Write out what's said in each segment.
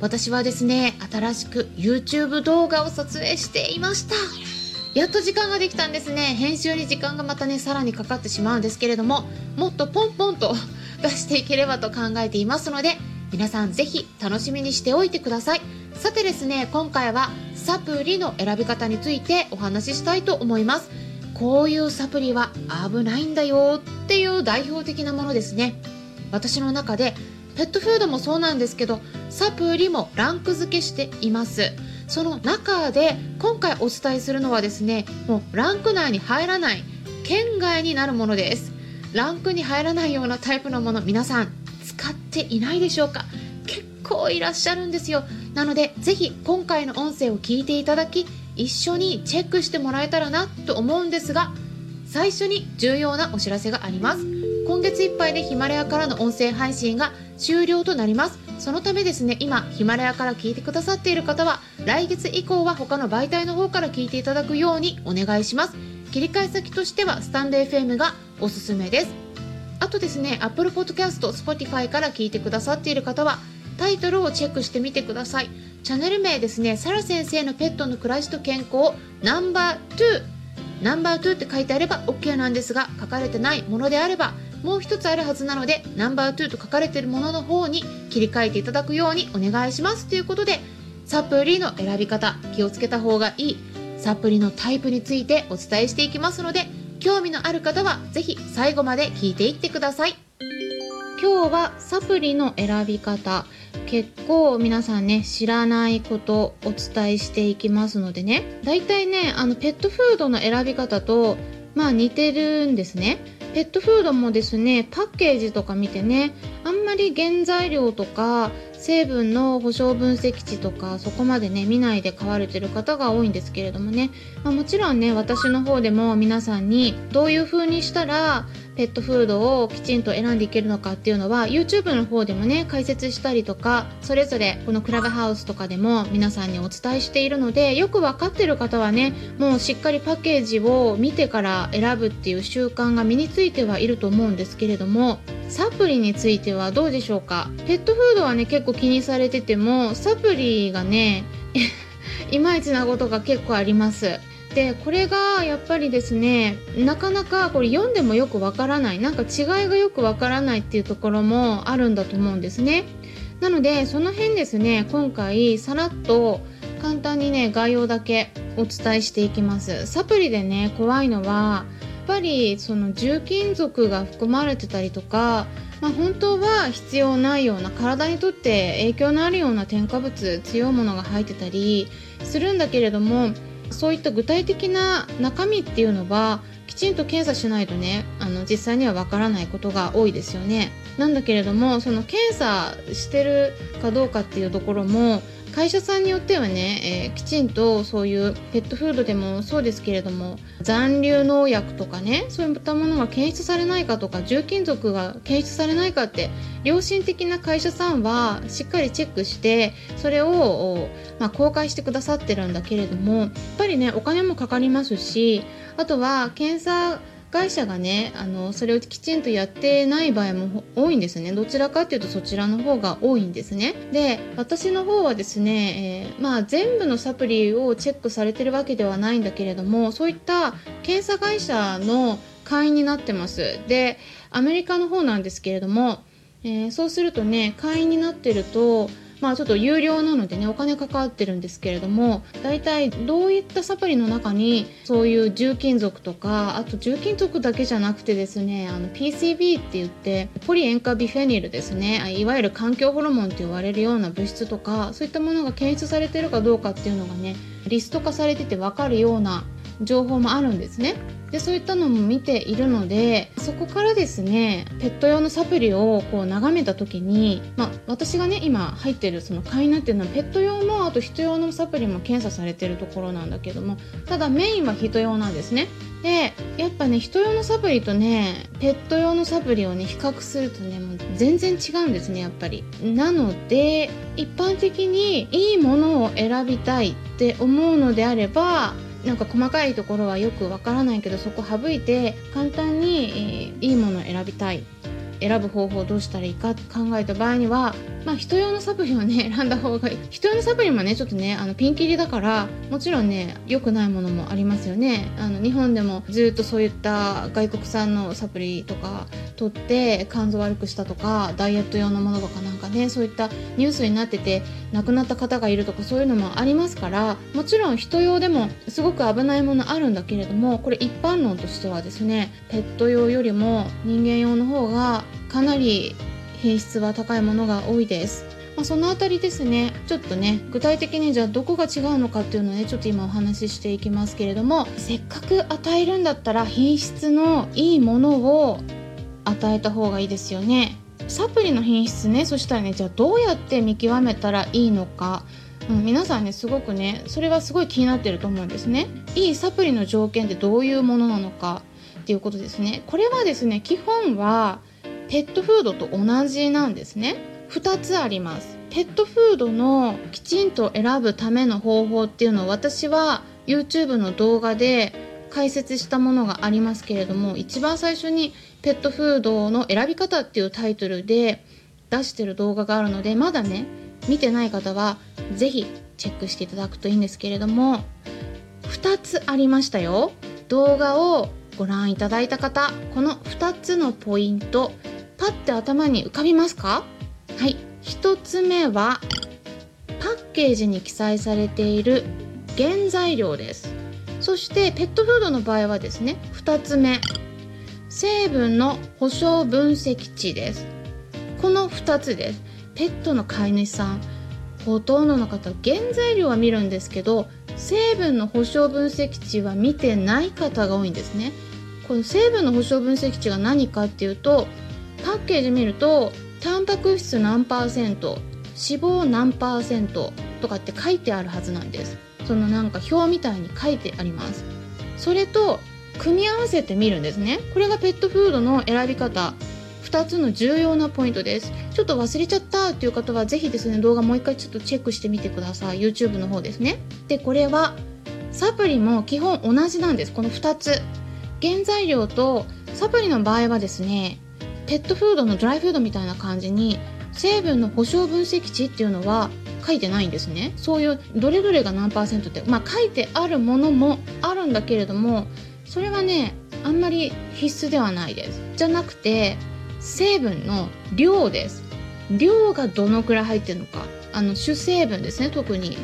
私はですね、新しく YouTube 動画を撮影していました。やっと時間ができたんですね。編集に時間がまたね、さらにかかってしまうんですけれども、もっとポンポンと 出していければと考えていますので、皆さんぜひ楽しみにしておいてください。さてですね、今回はサプリの選び方についてお話ししたいと思います。こういうサプリは危ないんだよっていう代表的なものですね。私の中でペットフードもそうなんですけどサプリもランク付けしています。その中で今回お伝えするのはですねもうランク内に入らない県外になるものです。ランクに入らないようなタイプのもの皆さん使っていないでしょうか？結構いらっしゃるんですよ。なのでぜひ今回の音声を聞いていただき一緒にチェックしてもらえたらなと思うんですが最初に重要なお知らせがあります。今月いっぱいでヒマラヤからの音声配信が終了となります。そのためですね今ヒマラヤから聞いてくださっている方は来月以降は他の媒体の方から聞いていただくようにお願いします。切り替え先としてはスタンド FM がおすすめです。あとですね Apple Podcast、Spotify から聞いてくださっている方はタイトルをチェックしてみてください。チャンネル名ですねサラ先生のペットの暮らしと健康ナンバー2ナンバー2って書いてあれば OK なんですが書かれてないものであればもう一つあるはずなのでナンバー2と書かれているものの方に切り替えていただくようにお願いします。ということでサプリの選び方気をつけた方がいい。サプリのタイプについてお伝えしていきますので興味のある方は是非最後まで聞いていってください。今日はサプリの選び方。結構皆さんね知らないことお伝えしていきますのでね。だいたいねあのペットフードの選び方とまあ似てるんですね。ペットフードもですねパッケージとか見てねあんまり原材料とか成分の保証分析値とかそこまでね見ないで買われてる方が多いんですけれどもね、まあ、もちろんね私の方でも皆さんにどういう風にしたらペットフードをきちんと選んでいけるのかっていうのは YouTube の方でもね解説したりとかそれぞれこのクラブハウスとかでも皆さんにお伝えしているのでよく分かってる方はねもうしっかりパッケージを見てから選ぶっていう習慣が身についてはいると思うんですけれどもサプリについてはどうでしょうか？ペットフードはね結構気にされててもサプリがね いまいちなことが結構あります。でこれがやっぱりですねなかなかこれ読んでもよくわからない。なんか違いがよくわからないっていうところもあるんだと思うんですね。なのでその辺ですね今回さらっと簡単にね概要だけお伝えしていきます。サプリでね怖いのはやっぱりその重金属が含まれてたりとかまあ、本当は必要ないような体にとって影響のあるような添加物強いものが入ってたりするんだけれどもそういった具体的な中身っていうのはきちんと検査しないとねあの実際にはわからないことが多いですよね。なんだけれどもその検査してるかどうかっていうところも会社さんによってはね、えー、きちんとそういうペットフードでもそうですけれども残留農薬とかねそういったものが検出されないかとか重金属が検出されないかって良心的な会社さんはしっかりチェックしてそれを、まあ、公開してくださってるんだけれどもやっぱりねお金もかかりますしあとは検査会社がねあのそれをきちんとやってない場合も多いんですね。どちらかっていうとそちらの方が多いんですね。で私の方はですね、えー、まあ全部のサプリをチェックされてるわけではないんだけれどもそういった検査会社の会員になってます。でアメリカの方なんですけれども、えー、そうするとね会員になってるとまあちょっと有料なのでねお金かかってるんですけれども大体どういったサプリの中にそういう重金属とかあと重金属だけじゃなくてですねあの PCB って言ってポリ塩化ビフェニルですねいわゆる環境ホルモンって言われるような物質とかそういったものが検出されてるかどうかっていうのがねリスト化されてて分かるような情報もあるんですね。でそういったのも見ているのでそこからですねペット用のサプリをこう眺めた時に、まあ、私がね今入ってるその会員になってるのはペット用もあと人用のサプリも検査されてるところなんだけどもただメインは人用なんですね。でやっぱね人用のサプリとねペット用のサプリをね比較するとねもう全然違うんですねやっぱり。なので一般的にいいものを選びたいって思うのであればなんか細かいところはよくわからないけどそこ省いて簡単に、えー、いいものを選びたい。選ぶ方法をどうしたらいいか考えた場合には、まあ、人用のサプリをね 選んだ方がいい。人用のサプリもねちょっとねあのピンキリだからもちろんね良くないものもありますよね。あの日本でもずっとそういった外国産のサプリとか取って肝臓悪くしたとかダイエット用のものとかなんかねそういったニュースになってて亡くなった方がいるとかそういうのもありますからもちろん人用でもすごく危ないものあるんだけれどもこれ一般論としてはですねペット用よりも人間用の方がかなり品質は高いものが多いです。まあ、そのあたりですね。ちょっとね具体的にじゃあどこが違うのかっていうのをねちょっと今お話ししていきますけれどもせっかく与えるんだったら品質のいいものを与えた方がいいですよね。サプリの品質ねそしたらねじゃあどうやって見極めたらいいのか。うん、皆さんねすごくねそれはすごい気になってると思うんですね。いいサプリの条件ってどういうものなのかっていうことですね。これはですね基本はペットフードと同じなんですね。2つあります。ペットフードのきちんと選ぶための方法っていうのを私は YouTube の動画で解説したものがありますけれども一番最初にペットフードの選び方っていうタイトルで出してる動画があるのでまだね見てない方は是非チェックしていただくといいんですけれども2つありましたよ。動画をご覧いただいた方この2つのポイントパッて頭に浮かびますか？はい。1つ目はパッケージに記載されている原材料です。そしてペットフードの場合はですね2つ目成分の保証分析値です。この2つです。ペットの飼い主さんほとんどの方原材料は見るんですけど成分の保証分析値は見てない方が多いんですね。この成分の保証分析値が何かっていうとケージ見るとタンパク質何パーセント脂肪何パーセントとかって書いてあるはずなんです。そのなんか表みたいに書いてあります。それと組み合わせてみるんですね。これがペットフードの選び方。2つの重要なポイントです。ちょっと忘れちゃったっていう方は是非ですね動画もう一回ちょっとチェックしてみてください。YouTube の方ですね。でこれはサプリも基本同じなんです。この2つ。原材料とサプリの場合はですねペットフードのドライフードみたいな感じに成分の保証分析値っていうのは書いてないんですね。そういうどれどれが何パーセントってまあ書いてあるものもあるんだけれどもそれはねあんまり必須ではないです。じゃなくて成分の量です。量がどのくらい入ってるのか。あの主成分ですね特に。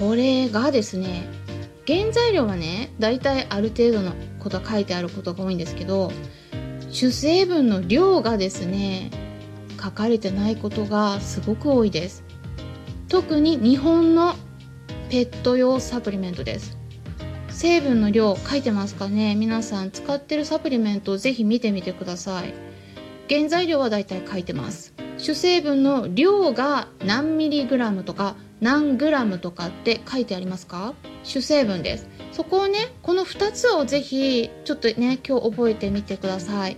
これがですね原材料はね大体ある程度のことが書いてあることが多いんですけど主成分の量がですね書かれてないことがすごく多いです。特に日本のペット用サプリメントです。成分の量書いてますかね？皆さん使ってるサプリメントをぜひ見てみてください。原材料はだいたい書いてます。主成分の量が何ミリグラムとか何グラムとかって書いてありますか？主成分です。そこをねこの2つをぜひちょっとね今日覚えてみてください。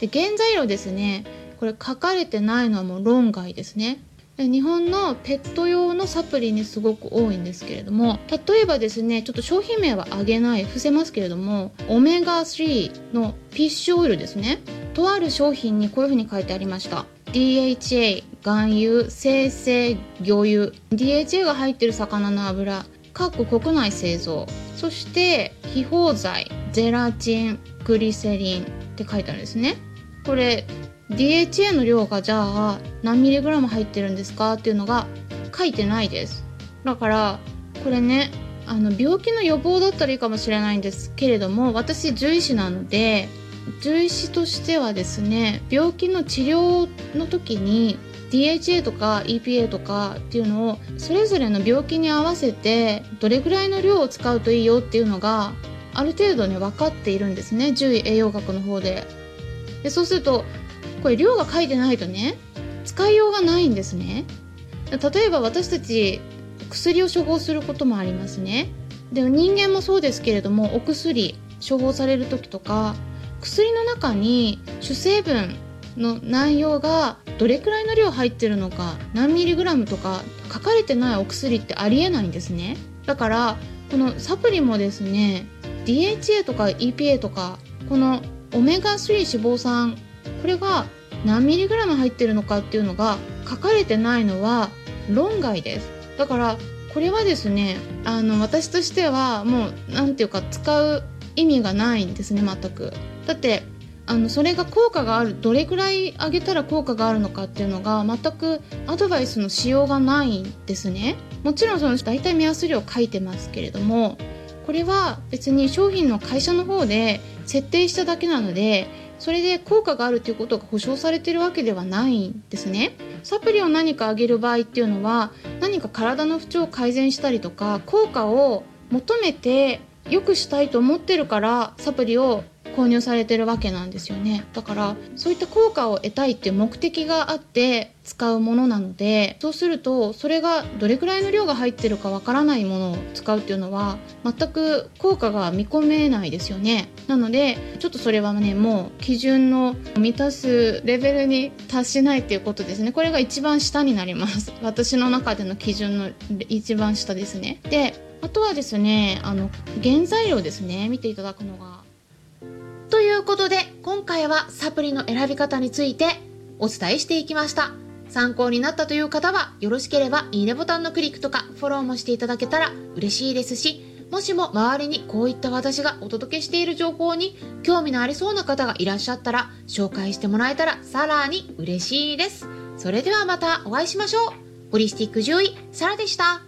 で原材料ですね。これ書かれてないのはもう論外ですね。で日本のペット用のサプリにすごく多いんですけれども例えばですねちょっと商品名は挙げない伏せますけれどもオメガ3のフィッシュオイルですね。とある商品にこういうふうに書いてありました。DHA 含有生成魚油。DHA が入ってる魚の油。各国内製造。そして非包材。ゼラチングリセリンって書いてあるんですね。これ DHA の量がじゃあ何ミリグラム入ってるんですか？っていうのが書いてないです。だからこれねあの病気の予防だったらいいかもしれないんですけれども私獣医師なので獣医師としてはですね病気の治療の時に DHA とか EPA とかっていうのをそれぞれの病気に合わせてどれぐらいの量を使うといいよっていうのがある程度ね分かっているんですね獣医栄養学の方で。でそうするとこれ量が書いてないとね使いようがないんですね。例えば私たち薬を処方することもありますね。で人間もそうですけれどもお薬処方される時とか薬の中に主成分の内容がどれくらいの量入ってるのか何ミリグラムとか書かれてないお薬ってありえないんですね。だからこのサプリもですね DHA とか EPA とかこのオメガ3脂肪酸これが何ミリグラム入ってるのかっていうのが書かれてないのは論外です。だからこれはですねあの私としてはもう何て言うか使う意味がないんですね全く。だってあのそれが効果があるどれくらい上げたら効果があるのかっていうのが全くアドバイスのしようがないんですね。もちろんその大体目安量書いてますけれどもこれは別に商品の会社の方で設定しただけなのでそれで効果があるということが保証されてるわけではないんですね。サプリを何かあげる場合っていうのは何か体の不調を改善したりとか効果を求めて良くしたいと思ってるからサプリを購入されてるわけなんですよね。だからそういった効果を得たいっていう目的があって使うものなのでそうするとそれがどれくらいの量が入ってるかわからないものを使うっていうのは全く効果が見込めないですよね。なのでちょっとそれはねもう基準の満たすレベルに達しないっていうことですね。これが一番下になります。私の中での基準の一番下ですね。であとはですねあの原材料ですね。見ていただくのがということで、今回はサプリの選び方についてお伝えしていきました。参考になったという方は、よろしければいいねボタンのクリックとかフォローもしていただけたら嬉しいですし、もしも周りにこういった私がお届けしている情報に興味のありそうな方がいらっしゃったら、紹介してもらえたらさらに嬉しいです。それではまたお会いしましょう。ホリスティック獣医、サラでした。